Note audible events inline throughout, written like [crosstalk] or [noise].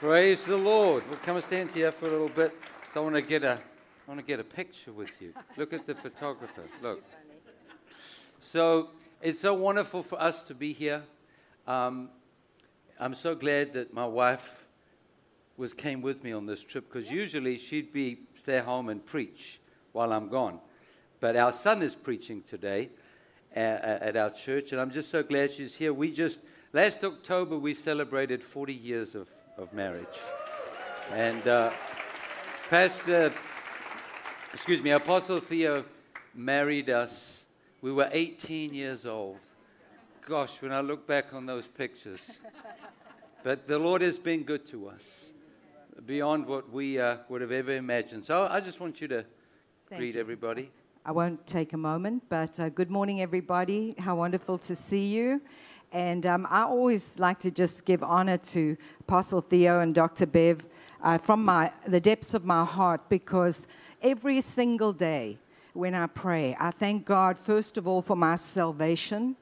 Praise the Lord. We'll come and stand here for a little bit. So I want to get a, I want to get a picture with you. Look at the photographer. Look. So it's so wonderful for us to be here. Um, I'm so glad that my wife was came with me on this trip because usually she'd be stay home and preach while I'm gone. But our son is preaching today at, at our church, and I'm just so glad she's here. We just last October we celebrated 40 years of, of marriage, and uh, Pastor, excuse me, Apostle Theo married us. We were 18 years old. Gosh, when I look back on those pictures, but the Lord has been good to us beyond what we uh, would have ever imagined. So I just want you to Thank greet you. everybody. I won't take a moment, but uh, good morning, everybody. How wonderful to see you. And um, I always like to just give honor to Apostle Theo and Dr. Bev uh, from my, the depths of my heart because every single day when I pray, I thank God, first of all, for my salvation,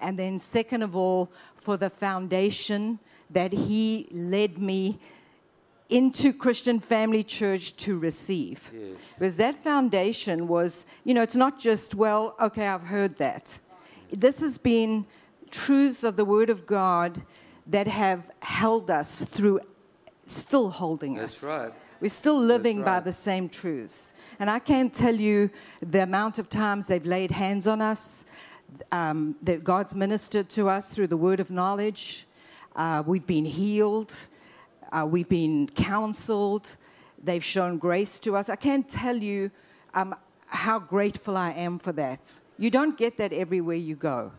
and then, second of all, for the foundation that He led me into Christian Family Church to receive. Yes. Because that foundation was, you know, it's not just, well, okay, I've heard that. This has been truths of the Word of God that have held us through, still holding That's us. right. We're still living by the same truths. And I can't tell you the amount of times they've laid hands on us, um, that God's ministered to us through the word of knowledge. Uh, we've been healed. Uh, we've been counseled. They've shown grace to us. I can't tell you um, how grateful I am for that. You don't get that everywhere you go,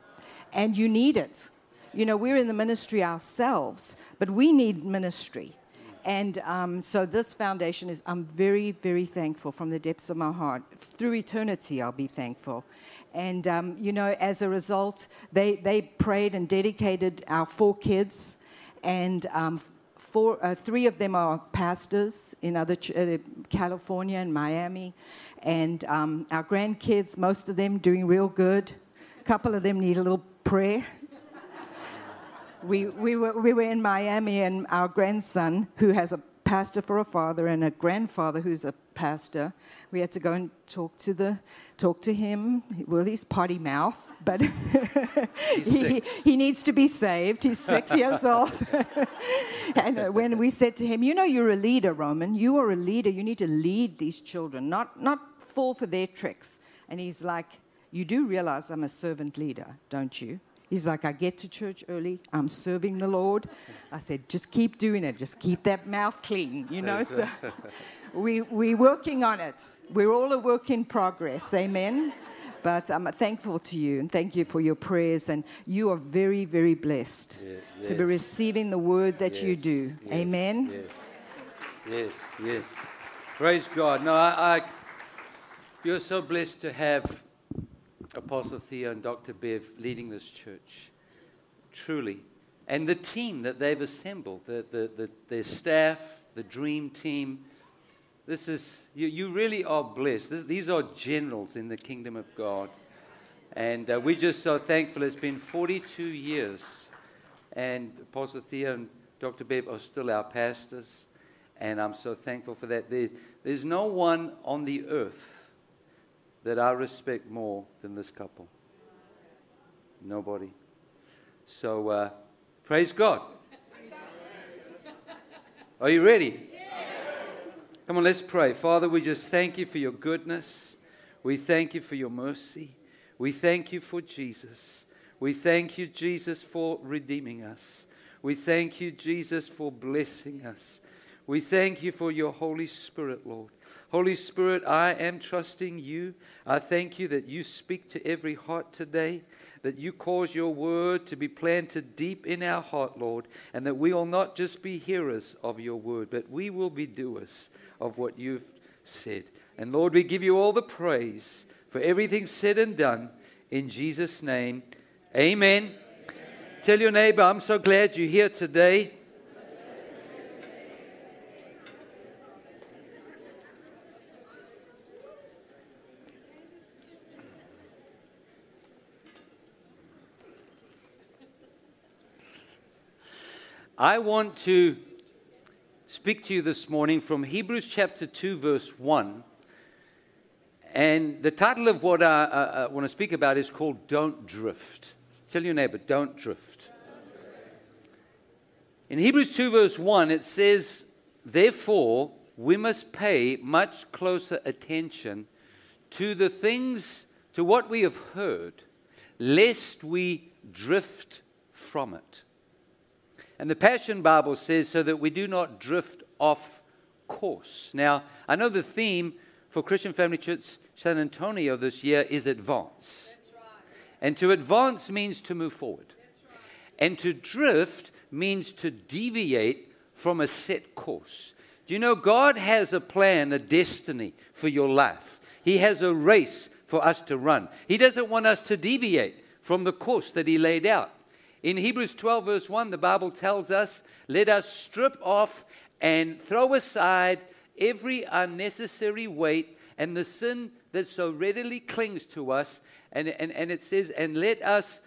and you need it. You know, we're in the ministry ourselves, but we need ministry. And um, so this foundation is, I'm very, very thankful from the depths of my heart. Through eternity, I'll be thankful. And, um, you know, as a result, they, they prayed and dedicated our four kids. And um, four, uh, three of them are pastors in other ch- uh, California and Miami. And um, our grandkids, most of them doing real good. A couple of them need a little prayer we, we, were, we were in Miami, and our grandson, who has a pastor for a father and a grandfather who's a pastor, we had to go and talk to the talk to him. Well, he's potty mouth, but [laughs] he, he needs to be saved. He's six [laughs] years old. [laughs] and when we said to him, "You know, you're a leader, Roman. You are a leader. You need to lead these children, not not fall for their tricks." And he's like, "You do realize I'm a servant leader, don't you?" He's like, I get to church early. I'm serving the Lord. I said, just keep doing it. Just keep that mouth clean, you know. So [laughs] we we working on it. We're all a work in progress. Amen. But I'm thankful to you and thank you for your prayers. And you are very, very blessed Yeah, to be receiving the word that you do. yes, Amen. Yes. Yes, yes. Praise God. No, I, I you're so blessed to have Apostle Theo and Dr. Bev leading this church. Truly. And the team that they've assembled, the, the, the, their staff, the dream team. This is, you, you really are blessed. This, these are generals in the kingdom of God. And uh, we're just so thankful. It's been 42 years. And Apostle Theo and Dr. Bev are still our pastors. And I'm so thankful for that. There, there's no one on the earth that I respect more than this couple. Nobody. So uh, praise God. Are you ready? Come on, let's pray. Father, we just thank you for your goodness. We thank you for your mercy. We thank you for Jesus. We thank you, Jesus, for redeeming us. We thank you, Jesus, for blessing us. We thank you for your Holy Spirit, Lord. Holy Spirit, I am trusting you. I thank you that you speak to every heart today, that you cause your word to be planted deep in our heart, Lord, and that we will not just be hearers of your word, but we will be doers of what you've said. And Lord, we give you all the praise for everything said and done. In Jesus' name, amen. Tell your neighbor, I'm so glad you're here today. I want to speak to you this morning from Hebrews chapter 2, verse 1. And the title of what I, I, I want to speak about is called Don't Drift. Tell your neighbor, don't drift. In Hebrews 2, verse 1, it says, Therefore, we must pay much closer attention to the things, to what we have heard, lest we drift from it. And the Passion Bible says, so that we do not drift off course. Now, I know the theme for Christian Family Church San Antonio this year is advance. Right. And to advance means to move forward. Right. And to drift means to deviate from a set course. Do you know God has a plan, a destiny for your life? He has a race for us to run. He doesn't want us to deviate from the course that He laid out. In Hebrews 12, verse 1, the Bible tells us, Let us strip off and throw aside every unnecessary weight and the sin that so readily clings to us. And, and, and it says, And let us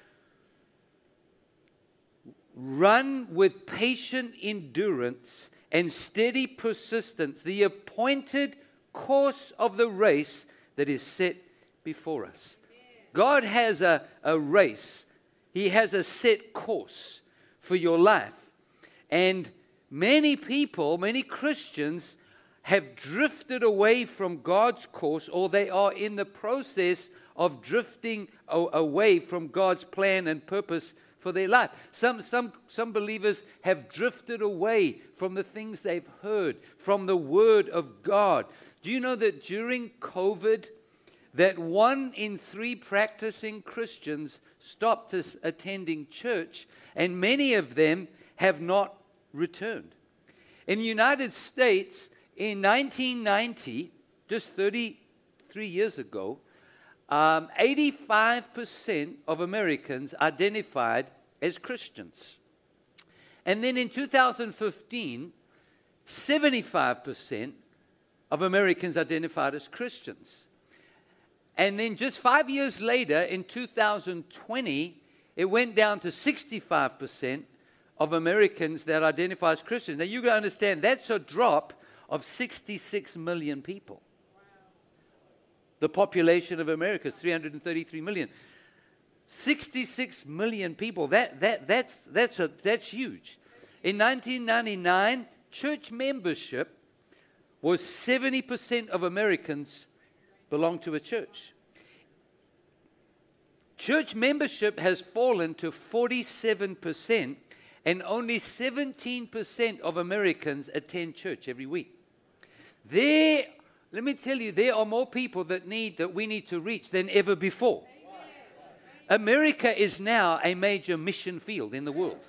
run with patient endurance and steady persistence the appointed course of the race that is set before us. God has a, a race he has a set course for your life. And many people, many Christians, have drifted away from God's course, or they are in the process of drifting away from God's plan and purpose for their life. Some, some, some believers have drifted away from the things they've heard, from the Word of God. Do you know that during COVID, that one in three practicing Christians stopped attending church, and many of them have not returned. In the United States, in 1990, just 33 years ago, um, 85% of Americans identified as Christians. And then in 2015, 75% of Americans identified as Christians. And then just five years later, in 2020, it went down to 65% of Americans that identify as Christians. Now, you got to understand that's a drop of 66 million people. The population of America is 333 million. 66 million people. That, that, that's, that's, a, that's huge. In 1999, church membership was 70% of Americans belong to a church. Church membership has fallen to 47%, and only 17% of Americans attend church every week. There, let me tell you, there are more people that need that we need to reach than ever before. America is now a major mission field in the world.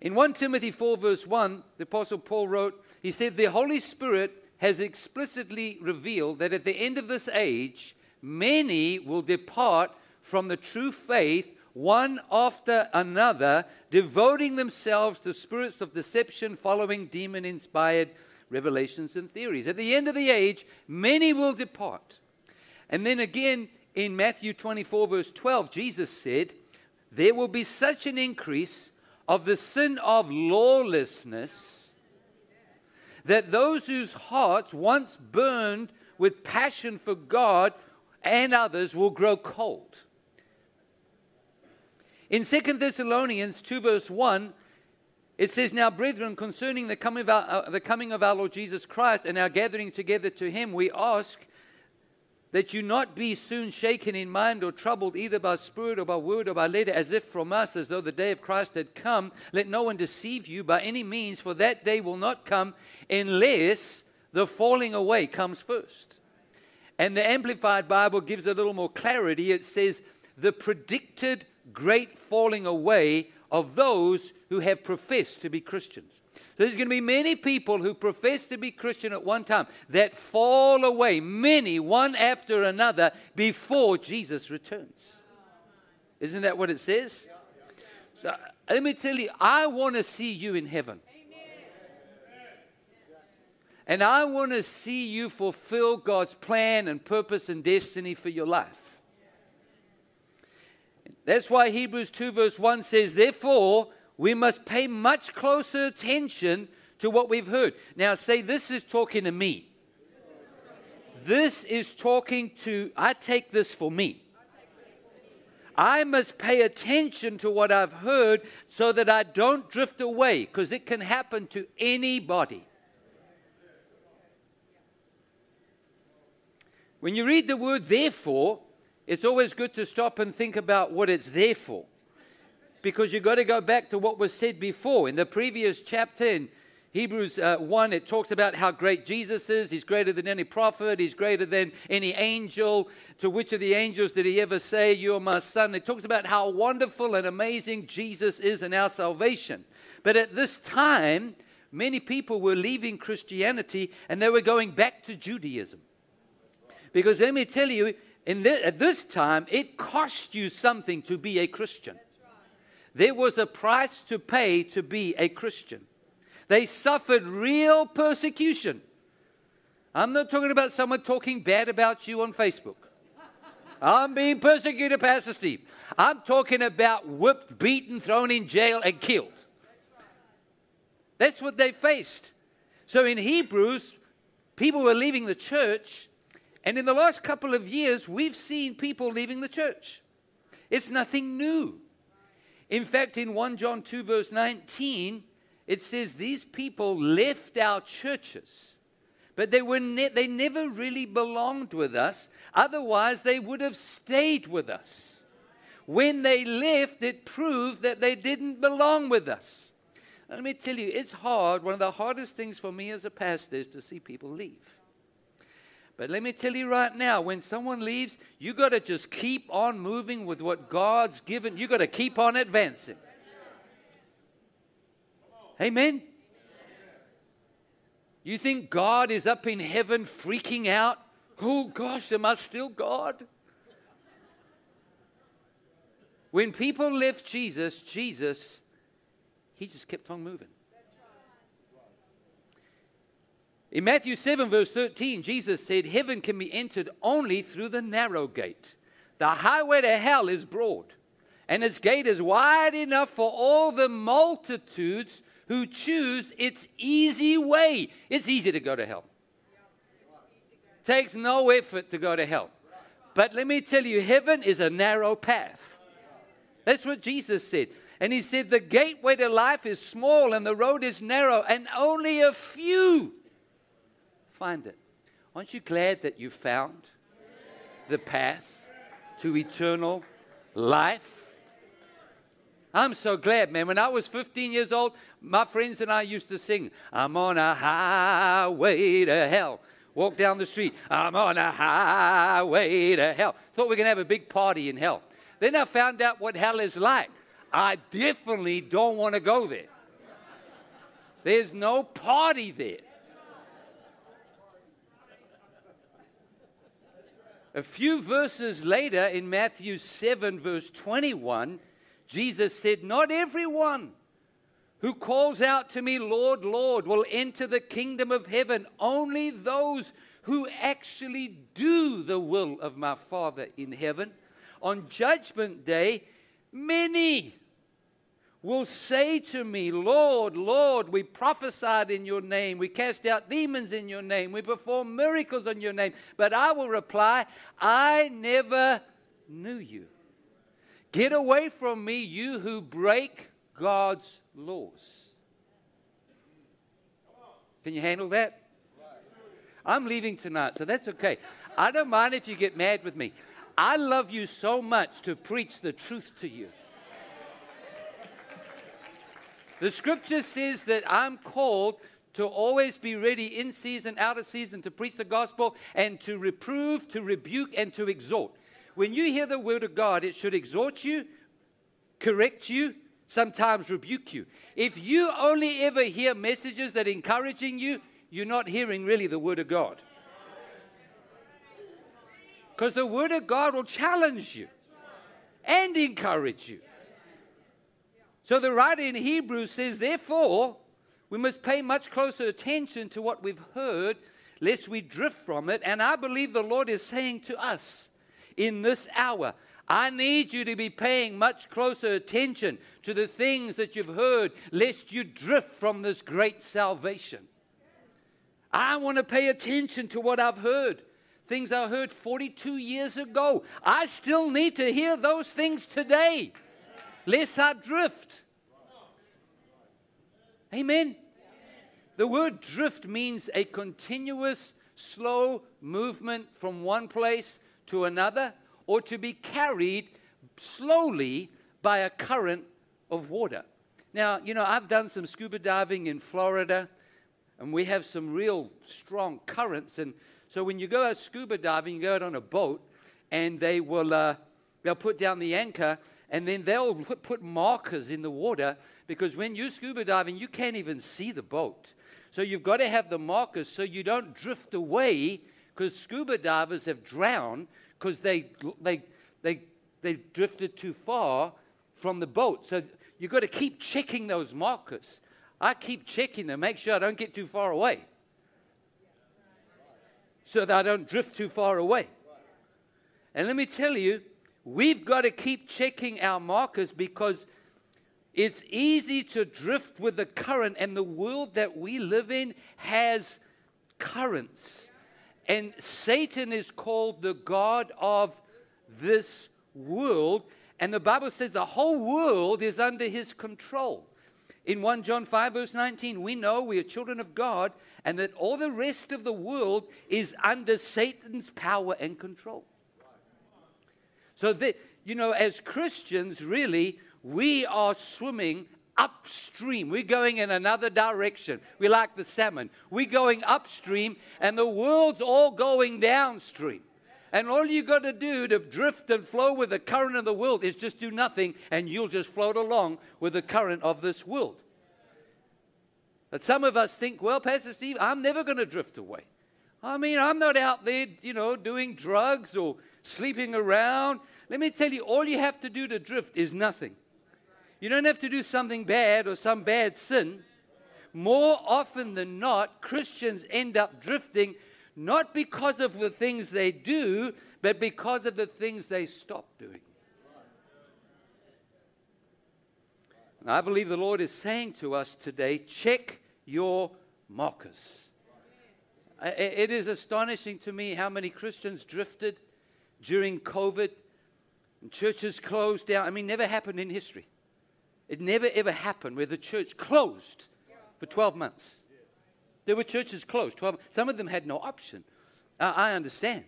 In 1 Timothy 4, verse 1, the Apostle Paul wrote, he said, The Holy Spirit has explicitly revealed that at the end of this age, many will depart from the true faith one after another, devoting themselves to spirits of deception, following demon inspired revelations and theories. At the end of the age, many will depart. And then again in Matthew 24, verse 12, Jesus said, There will be such an increase of the sin of lawlessness that those whose hearts once burned with passion for God and others will grow cold. In 2 Thessalonians 2, verse 1, it says, Now, brethren, concerning the coming, of our, uh, the coming of our Lord Jesus Christ and our gathering together to him, we ask that you not be soon shaken in mind or troubled either by spirit or by word or by letter, as if from us, as though the day of Christ had come. Let no one deceive you by any means, for that day will not come unless the falling away comes first. And the Amplified Bible gives a little more clarity. It says, the predicted great falling away of those who have professed to be Christians. There's going to be many people who profess to be Christian at one time that fall away, many, one after another, before Jesus returns. Isn't that what it says? So uh, let me tell you, I want to see you in heaven. And I want to see you fulfill God's plan and purpose and destiny for your life. That's why Hebrews 2, verse 1 says, Therefore, we must pay much closer attention to what we've heard. Now, say, this is talking to me. This is talking to, I take this for me. I must pay attention to what I've heard so that I don't drift away because it can happen to anybody. When you read the word therefore, it's always good to stop and think about what it's there for. Because you've got to go back to what was said before. In the previous chapter, in Hebrews uh, 1, it talks about how great Jesus is. He's greater than any prophet, he's greater than any angel. To which of the angels did he ever say, You are my son? It talks about how wonderful and amazing Jesus is in our salvation. But at this time, many people were leaving Christianity and they were going back to Judaism. Because let me tell you, at this time, it cost you something to be a Christian. There was a price to pay to be a Christian. They suffered real persecution. I'm not talking about someone talking bad about you on Facebook. I'm being persecuted, Pastor Steve. I'm talking about whipped, beaten, thrown in jail, and killed. That's what they faced. So in Hebrews, people were leaving the church and in the last couple of years, we've seen people leaving the church. It's nothing new. In fact, in 1 John 2, verse 19, it says these people left our churches, but they, were ne- they never really belonged with us. Otherwise, they would have stayed with us. When they left, it proved that they didn't belong with us. Let me tell you, it's hard. One of the hardest things for me as a pastor is to see people leave. But let me tell you right now, when someone leaves, you got to just keep on moving with what God's given. You got to keep on advancing. Amen. You think God is up in heaven freaking out? Oh gosh, am I still God? When people left Jesus, Jesus, he just kept on moving. In Matthew 7, verse 13, Jesus said, Heaven can be entered only through the narrow gate. The highway to hell is broad, and its gate is wide enough for all the multitudes who choose its easy way. It's easy to go to hell. Takes no effort to go to hell. But let me tell you, heaven is a narrow path. That's what Jesus said. And he said, The gateway to life is small and the road is narrow, and only a few find it. Aren't you glad that you found the path to eternal life? I'm so glad, man. When I was 15 years old, my friends and I used to sing, I'm on a highway to hell. Walk down the street, I'm on a highway to hell. Thought we were going to have a big party in hell. Then I found out what hell is like. I definitely don't want to go there. There's no party there. A few verses later, in Matthew 7, verse 21, Jesus said, Not everyone who calls out to me, Lord, Lord, will enter the kingdom of heaven. Only those who actually do the will of my Father in heaven. On judgment day, many will say to me, Lord, Lord, we prophesied in your name, we cast out demons in your name, we performed miracles in your name. But I will reply, I never knew you. Get away from me, you who break God's laws. Can you handle that? I'm leaving tonight, so that's okay. I don't mind if you get mad with me. I love you so much to preach the truth to you. The scripture says that I'm called to always be ready in season, out of season, to preach the gospel and to reprove, to rebuke, and to exhort. When you hear the word of God, it should exhort you, correct you, sometimes rebuke you. If you only ever hear messages that are encouraging you, you're not hearing really the word of God. Because the word of God will challenge you and encourage you. So the writer in Hebrews says, therefore, we must pay much closer attention to what we've heard, lest we drift from it. And I believe the Lord is saying to us in this hour, I need you to be paying much closer attention to the things that you've heard, lest you drift from this great salvation. I want to pay attention to what I've heard. Things I heard 42 years ago. I still need to hear those things today, lest I drift. Amen. The word drift means a continuous, slow movement from one place to another or to be carried slowly by a current of water. Now, you know, I've done some scuba diving in Florida, and we have some real strong currents. And so when you go out scuba diving, you go out on a boat, and they will uh, they'll put down the anchor, and then they'll put markers in the water because when you're scuba diving, you can't even see the boat. So you've got to have the markers so you don't drift away because scuba divers have drowned because they, they, they, they drifted too far from the boat. So you've got to keep checking those markers. I keep checking them, make sure I don't get too far away so that I don't drift too far away. And let me tell you, we've got to keep checking our markers because it's easy to drift with the current, and the world that we live in has currents. And Satan is called the God of this world. And the Bible says the whole world is under his control. In 1 John 5, verse 19, we know we are children of God and that all the rest of the world is under Satan's power and control. So that, you know, as Christians, really, we are swimming upstream. We're going in another direction. We like the salmon. We're going upstream, and the world's all going downstream. And all you got to do to drift and flow with the current of the world is just do nothing, and you'll just float along with the current of this world. But some of us think, well, Pastor Steve, I'm never going to drift away. I mean, I'm not out there, you know, doing drugs or sleeping around. Let me tell you, all you have to do to drift is nothing. You don't have to do something bad or some bad sin. More often than not, Christians end up drifting not because of the things they do, but because of the things they stop doing. And I believe the Lord is saying to us today check your markers. It is astonishing to me how many Christians drifted during COVID and churches closed down. I mean, never happened in history. It never ever happened where the church closed for 12 months. There were churches closed. 12, some of them had no option. Uh, I understand.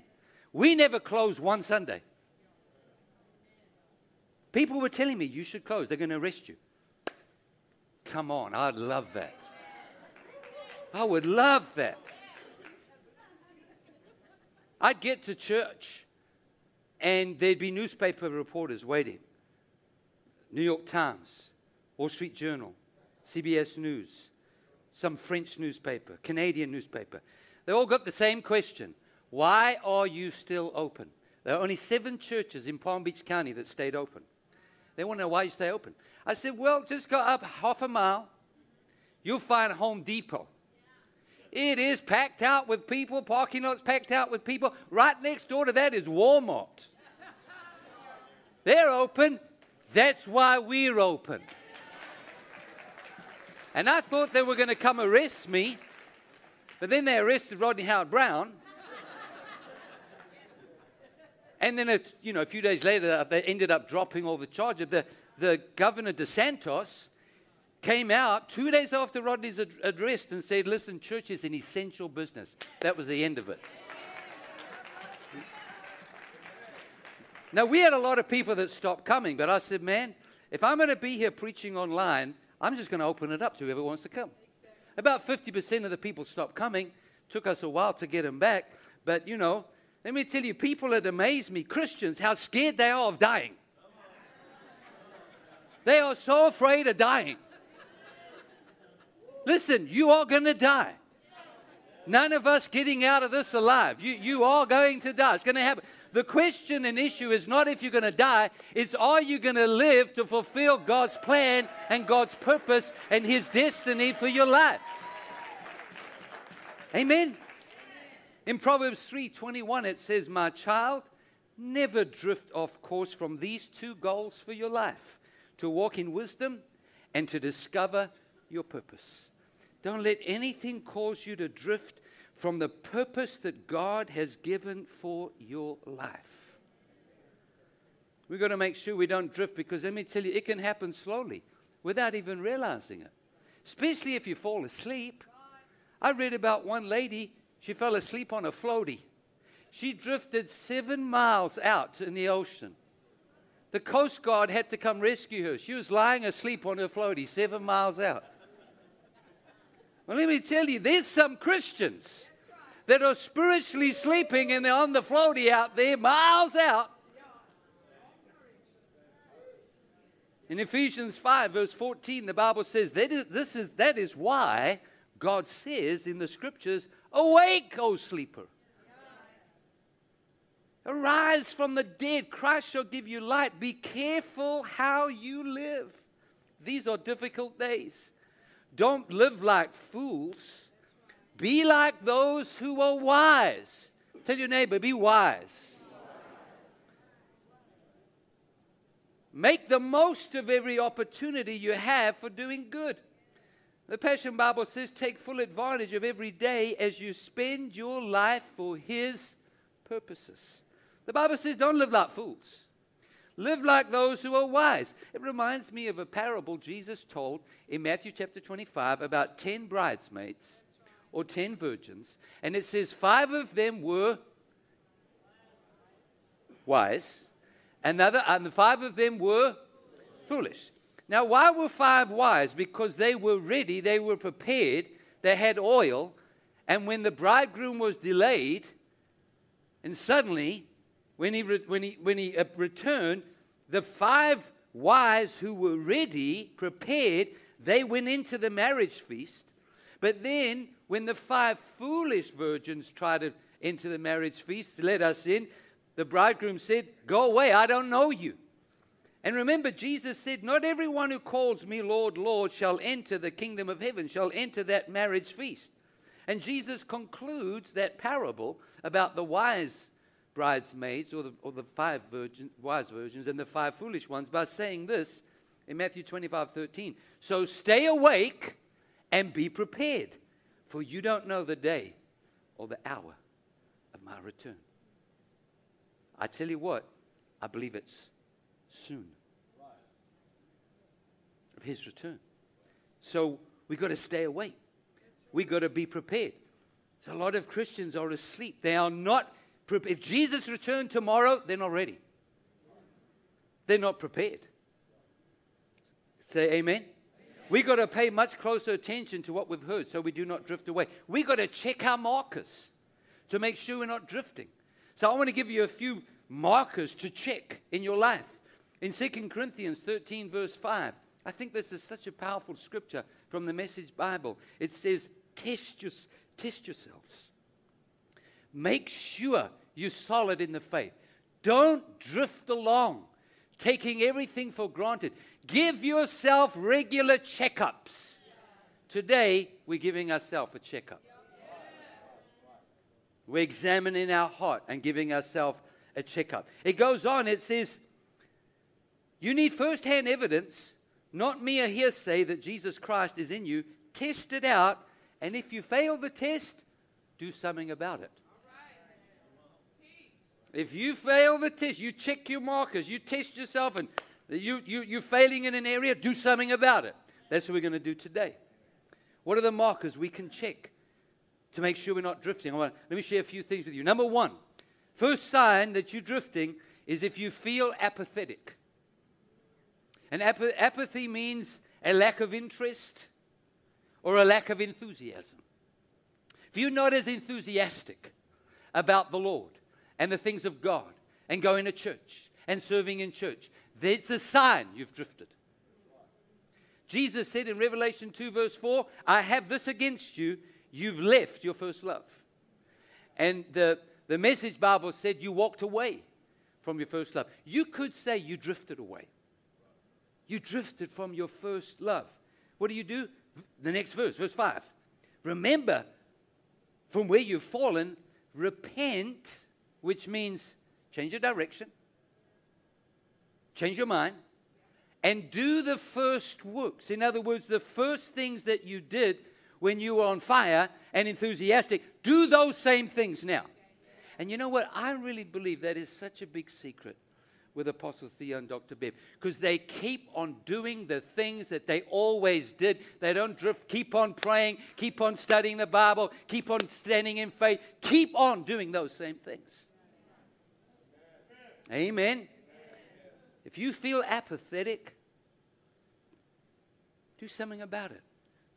We never closed one Sunday. People were telling me, you should close. They're going to arrest you. Come on, I'd love that. I would love that. I'd get to church and there'd be newspaper reporters waiting. New York Times, Wall Street Journal, CBS News, some French newspaper, Canadian newspaper. They all got the same question Why are you still open? There are only seven churches in Palm Beach County that stayed open. They want to know why you stay open. I said, Well, just go up half a mile. You'll find Home Depot. It is packed out with people, parking lots packed out with people. Right next door to that is Walmart. They're open. That's why we're open. And I thought they were going to come arrest me, but then they arrested Rodney Howard-Browne. and then, it, you know, a few days later, they ended up dropping all the charges. The, the governor DeSantis came out two days after Rodney's ad- and said, listen, church is an essential business. That was the end of it. Now, we had a lot of people that stopped coming, but I said, man, if I'm going to be here preaching online, I'm just going to open it up to whoever wants to come. About 50% of the people stopped coming. Took us a while to get them back. But, you know, let me tell you, people that amaze me, Christians, how scared they are of dying. They are so afraid of dying. Listen, you are going to die. None of us getting out of this alive. You, you are going to die. It's going to happen. The question and issue is not if you're going to die, it's are you going to live to fulfill God's plan and God's purpose and His destiny for your life. Amen. In Proverbs 3:21 it says, "My child, never drift off course from these two goals for your life to walk in wisdom and to discover your purpose. Don't let anything cause you to drift from the purpose that God has given for your life. We've got to make sure we don't drift because let me tell you, it can happen slowly without even realizing it, especially if you fall asleep. I read about one lady, she fell asleep on a floaty. She drifted seven miles out in the ocean. The Coast Guard had to come rescue her. She was lying asleep on her floaty seven miles out. Well, let me tell you, there's some Christians that are spiritually sleeping and they're on the floaty out there, miles out. In Ephesians 5, verse 14, the Bible says that is, this is, that is why God says in the scriptures, Awake, O sleeper. Arise from the dead. Christ shall give you light. Be careful how you live. These are difficult days. Don't live like fools. Be like those who are wise. Tell your neighbor, be wise. Make the most of every opportunity you have for doing good. The Passion Bible says, take full advantage of every day as you spend your life for His purposes. The Bible says, don't live like fools. Live like those who are wise. It reminds me of a parable Jesus told in Matthew chapter 25 about 10 bridesmaids or 10 virgins. And it says, five of them were wise, another, and the five of them were foolish. Now, why were five wise? Because they were ready, they were prepared, they had oil, and when the bridegroom was delayed, and suddenly when he, when he, when he uh, returned, the five wise who were ready, prepared, they went into the marriage feast. But then, when the five foolish virgins tried to enter the marriage feast, let us in, the bridegroom said, Go away, I don't know you. And remember, Jesus said, Not everyone who calls me Lord, Lord shall enter the kingdom of heaven, shall enter that marriage feast. And Jesus concludes that parable about the wise bridesmaids, or the, or the five virgin, wise virgins, and the five foolish ones by saying this in Matthew 25 13. So stay awake and be prepared, for you don't know the day or the hour of my return. I tell you what, I believe it's soon of his return. So we got to stay awake. We got to be prepared. So a lot of Christians are asleep. They are not if Jesus returned tomorrow, they're not ready. They're not prepared. Say amen. amen. We got to pay much closer attention to what we've heard so we do not drift away. We've got to check our markers to make sure we're not drifting. So I want to give you a few markers to check in your life. In 2 Corinthians 13, verse 5, I think this is such a powerful scripture from the Message Bible. It says, Test, your, test yourselves Make sure you're solid in the faith. Don't drift along, taking everything for granted. Give yourself regular checkups. Today, we're giving ourselves a checkup. We're examining our heart and giving ourselves a checkup. It goes on, it says, You need firsthand evidence, not mere hearsay that Jesus Christ is in you. Test it out, and if you fail the test, do something about it. If you fail the test, you check your markers, you test yourself, and you, you, you're failing in an area, do something about it. That's what we're going to do today. What are the markers we can check to make sure we're not drifting? Want, let me share a few things with you. Number one, first sign that you're drifting is if you feel apathetic. And ap- apathy means a lack of interest or a lack of enthusiasm. If you're not as enthusiastic about the Lord, and the things of God and going to church and serving in church. That's a sign you've drifted. Jesus said in Revelation 2, verse 4, I have this against you. You've left your first love. And the, the message Bible said you walked away from your first love. You could say you drifted away. You drifted from your first love. What do you do? The next verse, verse 5. Remember from where you've fallen, repent which means change your direction, change your mind, and do the first works. In other words, the first things that you did when you were on fire and enthusiastic, do those same things now. And you know what? I really believe that is such a big secret with Apostle Theo and Dr. Bev because they keep on doing the things that they always did. They don't drift, keep on praying, keep on studying the Bible, keep on standing in faith, keep on doing those same things. Amen. If you feel apathetic, do something about it.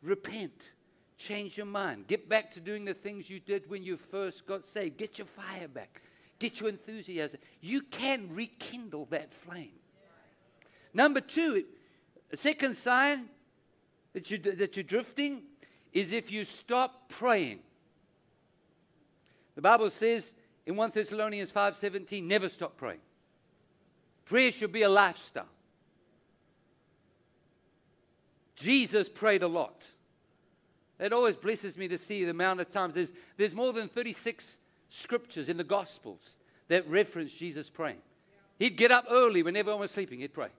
Repent. Change your mind. Get back to doing the things you did when you first got saved. Get your fire back. Get your enthusiasm. You can rekindle that flame. Number two, a second sign that, you, that you're drifting is if you stop praying. The Bible says in 1 Thessalonians 5:17, never stop praying. Prayer should be a lifestyle. Jesus prayed a lot. It always blesses me to see the amount of times. There's, there's more than 36 scriptures in the Gospels that reference Jesus praying. He'd get up early when everyone was sleeping, he'd pray.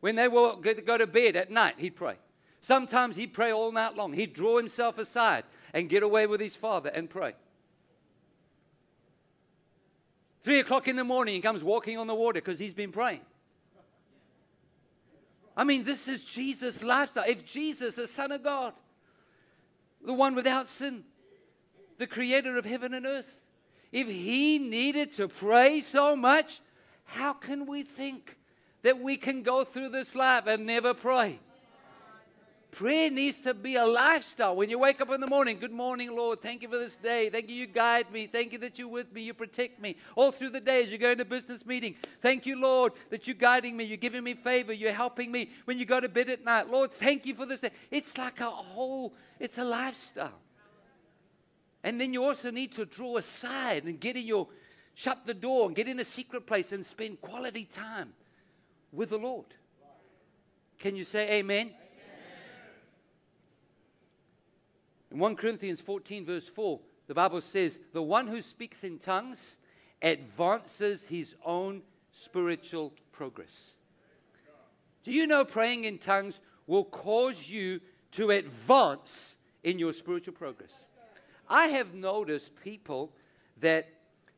When they were to go to bed at night, he'd pray. Sometimes he'd pray all night long. He'd draw himself aside and get away with his father and pray. Three o'clock in the morning, he comes walking on the water because he's been praying. I mean, this is Jesus' lifestyle. If Jesus, the Son of God, the one without sin, the creator of heaven and earth, if he needed to pray so much, how can we think that we can go through this life and never pray? Prayer needs to be a lifestyle. When you wake up in the morning, good morning, Lord. Thank you for this day. Thank you, you guide me. Thank you that you're with me. You protect me. All through the day as you go into business meeting. Thank you, Lord, that you're guiding me. You're giving me favor. You're helping me when you go to bed at night. Lord, thank you for this day. It's like a whole, it's a lifestyle. And then you also need to draw aside and get in your, shut the door and get in a secret place and spend quality time with the Lord. Can you say amen? amen? In 1 Corinthians 14, verse 4, the Bible says, The one who speaks in tongues advances his own spiritual progress. Do you know praying in tongues will cause you to advance in your spiritual progress? I have noticed people that,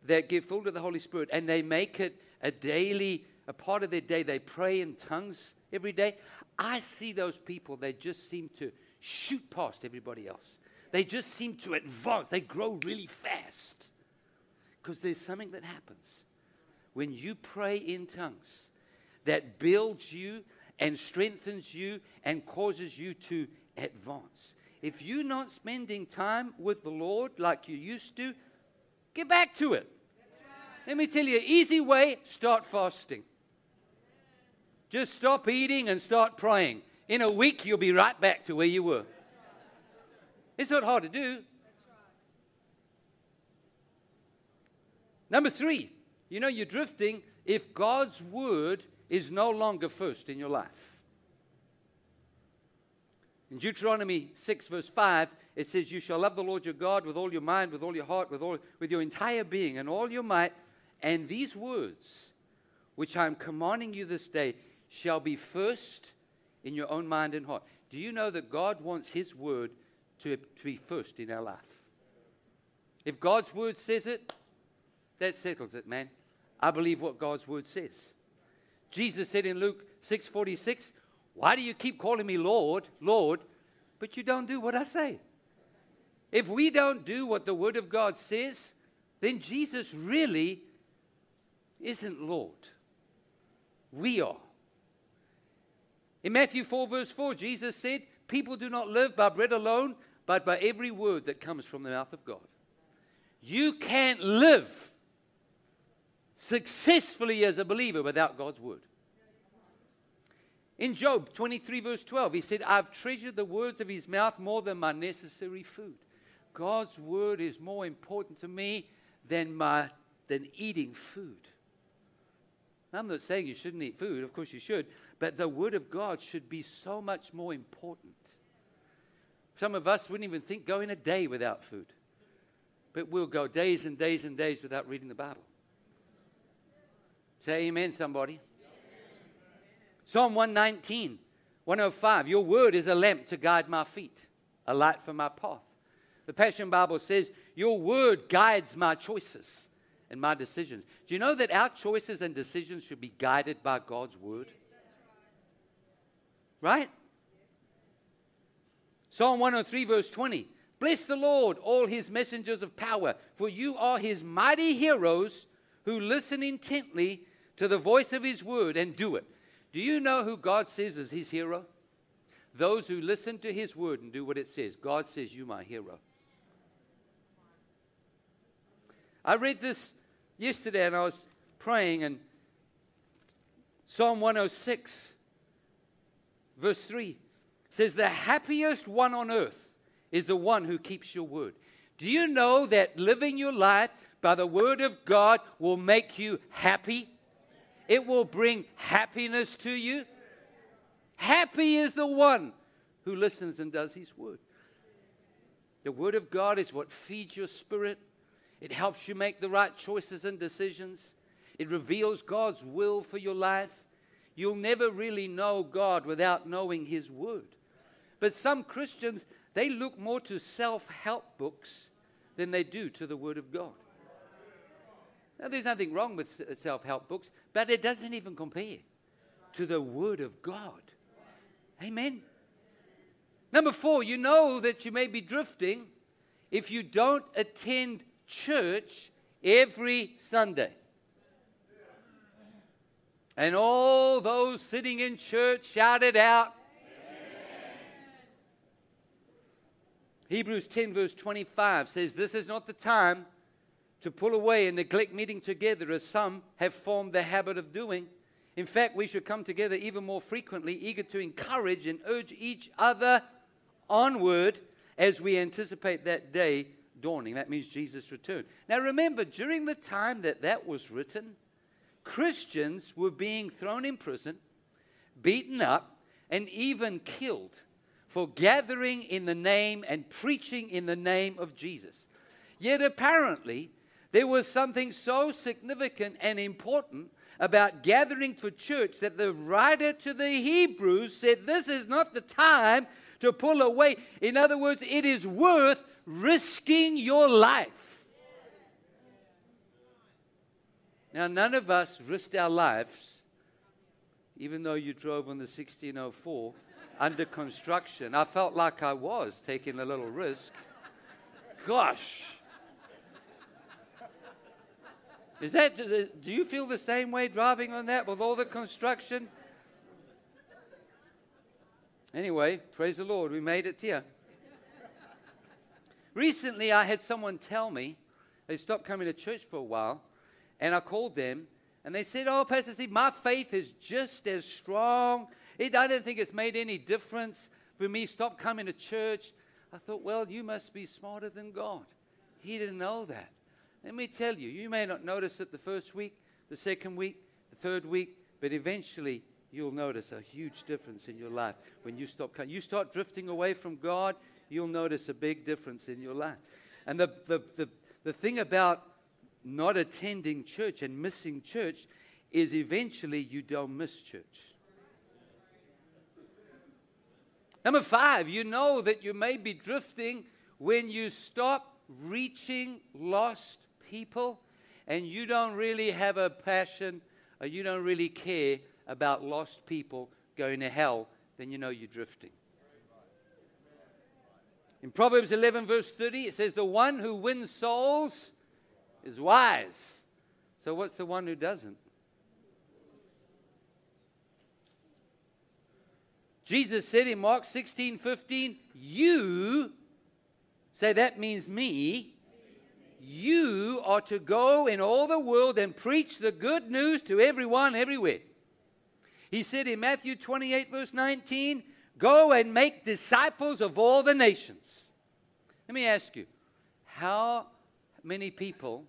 that get filled with the Holy Spirit and they make it a daily, a part of their day. They pray in tongues every day. I see those people, they just seem to shoot past everybody else. They just seem to advance. They grow really fast. Because there's something that happens when you pray in tongues that builds you and strengthens you and causes you to advance. If you're not spending time with the Lord like you used to, get back to it. Let me tell you, easy way start fasting. Just stop eating and start praying. In a week, you'll be right back to where you were. It's not hard to do. Number three, you know, you're drifting if God's word is no longer first in your life. In Deuteronomy 6, verse 5, it says, You shall love the Lord your God with all your mind, with all your heart, with, all, with your entire being, and all your might. And these words, which I am commanding you this day, shall be first in your own mind and heart. Do you know that God wants His word to, to be first in our life? If God's word says it, that settles it, man. I believe what God's word says. Jesus said in Luke 6:46, why do you keep calling me Lord, Lord, but you don't do what I say? If we don't do what the Word of God says, then Jesus really isn't Lord. We are. In Matthew 4, verse 4, Jesus said, People do not live by bread alone, but by every word that comes from the mouth of God. You can't live successfully as a believer without God's word. In Job 23, verse 12, he said, I've treasured the words of his mouth more than my necessary food. God's word is more important to me than, my, than eating food. I'm not saying you shouldn't eat food, of course you should, but the word of God should be so much more important. Some of us wouldn't even think going a day without food, but we'll go days and days and days without reading the Bible. Say amen, somebody. Psalm 119, 105. Your word is a lamp to guide my feet, a light for my path. The Passion Bible says, Your word guides my choices and my decisions. Do you know that our choices and decisions should be guided by God's word? Right? Psalm 103, verse 20. Bless the Lord, all his messengers of power, for you are his mighty heroes who listen intently to the voice of his word and do it. Do you know who God says is his hero? Those who listen to his word and do what it says. God says, You, my hero. I read this yesterday and I was praying, and Psalm 106, verse 3 says, The happiest one on earth is the one who keeps your word. Do you know that living your life by the word of God will make you happy? It will bring happiness to you. Happy is the one who listens and does his word. The word of God is what feeds your spirit. It helps you make the right choices and decisions. It reveals God's will for your life. You'll never really know God without knowing his word. But some Christians, they look more to self help books than they do to the word of God. Now, there's nothing wrong with uh, self help books, but it doesn't even compare to the Word of God. Amen. Number four, you know that you may be drifting if you don't attend church every Sunday. And all those sitting in church shouted out, Hebrews 10, verse 25 says, This is not the time to pull away and neglect meeting together as some have formed the habit of doing. In fact, we should come together even more frequently, eager to encourage and urge each other onward as we anticipate that day dawning. That means Jesus' return. Now, remember, during the time that that was written, Christians were being thrown in prison, beaten up, and even killed for gathering in the name and preaching in the name of Jesus. Yet, apparently, there was something so significant and important about gathering for church that the writer to the Hebrews said, This is not the time to pull away. In other words, it is worth risking your life. Now, none of us risked our lives, even though you drove on the 1604 under construction. I felt like I was taking a little risk. Gosh. Is that, do you feel the same way driving on that with all the construction? Anyway, praise the Lord, we made it here. Recently, I had someone tell me they stopped coming to church for a while, and I called them, and they said, Oh, Pastor Steve, my faith is just as strong. It, I don't think it's made any difference for me stop coming to church. I thought, Well, you must be smarter than God. He didn't know that. Let me tell you, you may not notice it the first week, the second week, the third week, but eventually you'll notice a huge difference in your life when you stop coming. you start drifting away from God, you'll notice a big difference in your life. And the, the, the, the thing about not attending church and missing church is eventually you don't miss church. Number five, you know that you may be drifting when you stop reaching lost people and you don't really have a passion or you don't really care about lost people going to hell, then you know you're drifting. In Proverbs 11, verse 30, it says, The one who wins souls is wise. So, what's the one who doesn't? Jesus said in Mark 16, 15, You, say that means me, you are to go in all the world and preach the good news to everyone, everywhere. He said in Matthew 28, verse 19, Go and make disciples of all the nations. Let me ask you, how many people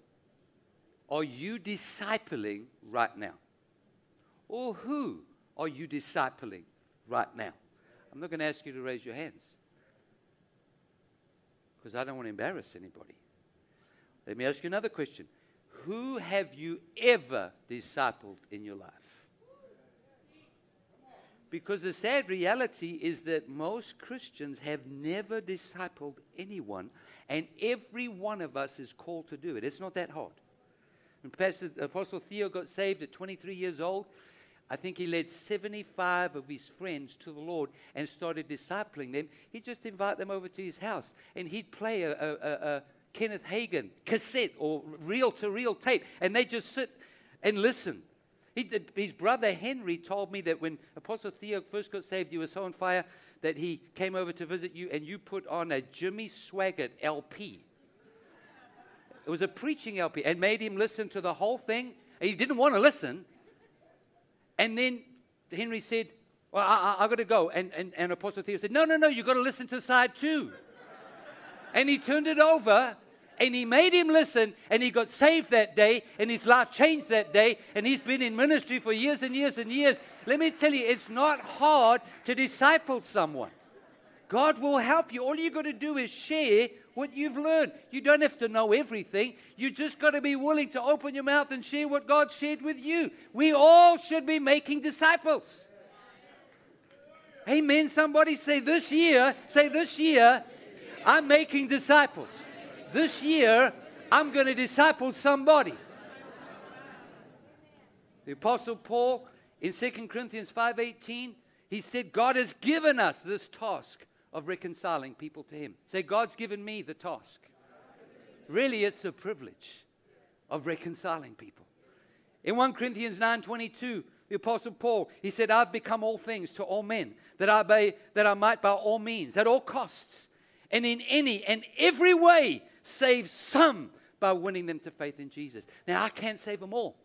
are you discipling right now? Or who are you discipling right now? I'm not going to ask you to raise your hands because I don't want to embarrass anybody. Let me ask you another question. Who have you ever discipled in your life? Because the sad reality is that most Christians have never discipled anyone, and every one of us is called to do it. It's not that hard. When Pastor, Apostle Theo got saved at 23 years old, I think he led 75 of his friends to the Lord and started discipling them. He'd just invite them over to his house, and he'd play a, a, a, a Kenneth Hagin cassette or reel to reel tape, and they'd just sit and listen. His brother Henry told me that when Apostle Theo first got saved, he was so on fire that he came over to visit you and you put on a Jimmy Swaggart LP. It was a preaching LP and made him listen to the whole thing. He didn't want to listen. And then Henry said, Well, I, I, got to go. And, and, and Apostle Theo said, No, no, no, you've got to listen to side two. and he turned it over and he made him listen and he got saved that day and his life changed that day and he's been in ministry for years and years and years let me tell you it's not hard to disciple someone god will help you. All you got to do is share what you've learned. You don't have to know everything. You just got to be willing to open your mouth and share what god shared with you. We all should be making disciples. Amen. Somebody say this year say this year i'm making disciples. This year, I'm going to disciple somebody. The Apostle Paul in 2 Corinthians 5:18, he said, God has given us this task of reconciling people to him. Say, God's given me the task. Really, it's a privilege of reconciling people. In 1 Corinthians 9:22, the Apostle Paul, he said, I've become all things to all men, that I, by, that I might by all means, at all costs, and in any and every way save some by winning them to faith in Jesus. Now, I can't save them all,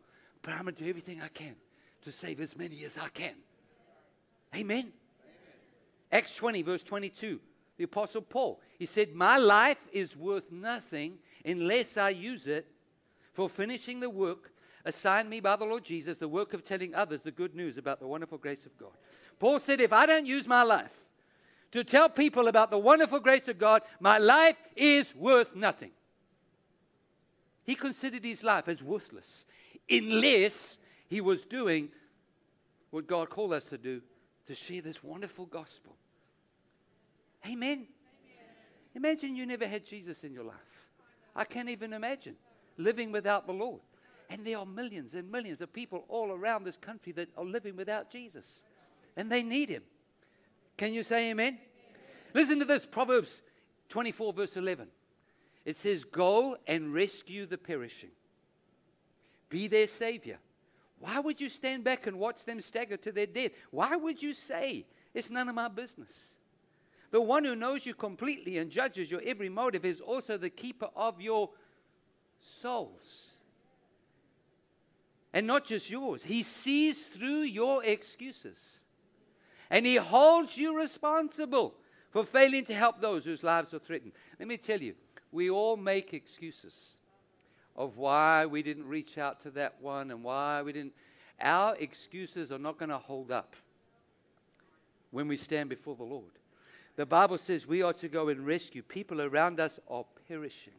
but I'm going to do everything I can to save as many as I can. Amen. Acts 20, verse 22. The Apostle Paul, he said, My life is worth nothing unless I use it for finishing the work assigned me by the Lord Jesus, the work of telling others the good news about the wonderful grace of God. Paul said, If I don't use my life to tell people about the wonderful grace of God, my life is worth nothing. He considered his life as worthless unless he was doing what God called us to do to share this wonderful gospel. Amen. Amen. Imagine you never had Jesus in your life. I can't even imagine living without the Lord. And there are millions and millions of people all around this country that are living without Jesus. And they need him. Can you say amen? amen? Listen to this Proverbs 24, verse 11. It says, Go and rescue the perishing, be their savior. Why would you stand back and watch them stagger to their death? Why would you say, It's none of my business? The one who knows you completely and judges your every motive is also the keeper of your souls. And not just yours, he sees through your excuses and He holds you responsible for failing to help those whose lives are threatened. Let me tell you, we all make excuses of why we didn't reach out to that one and why we didn't. Our excuses are not going to hold up when we stand before the Lord. The Bible says we are to go and rescue. People around us are perishing.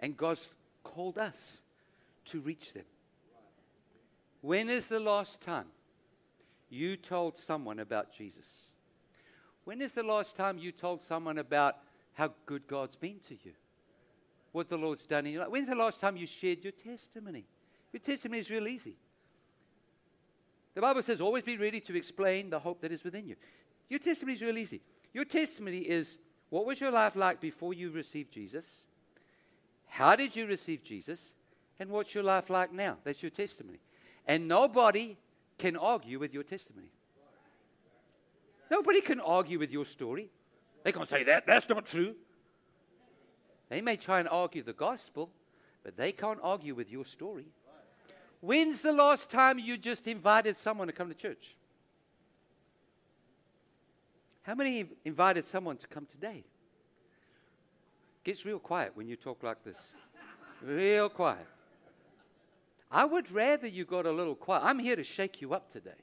And God's called us to reach them. When is the last time you told someone about Jesus? When is the last time you told someone about how good God's been to you? What the Lord's done in your life? When's the last time you shared your testimony? Your testimony is real easy. The Bible says, always be ready to explain the hope that is within you. Your testimony is real easy. Your testimony is what was your life like before you received Jesus? How did you receive Jesus? And what's your life like now? That's your testimony. And nobody can argue with your testimony. Nobody can argue with your story. They can't say that, that's not true. They may try and argue the gospel, but they can't argue with your story. When's the last time you just invited someone to come to church? How many invited someone to come today? Gets real quiet when you talk like this. Real quiet. I would rather you got a little quiet. I'm here to shake you up today.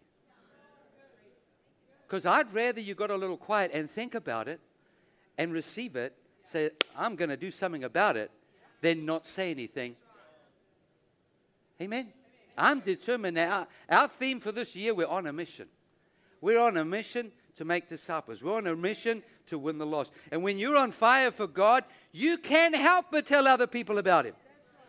Because I'd rather you got a little quiet and think about it and receive it, say, I'm going to do something about it, than not say anything. Amen. I'm determined now. Our theme for this year, we're on a mission. We're on a mission to make disciples. We're on a mission to win the lost. And when you're on fire for God, you can't help but tell other people about Him.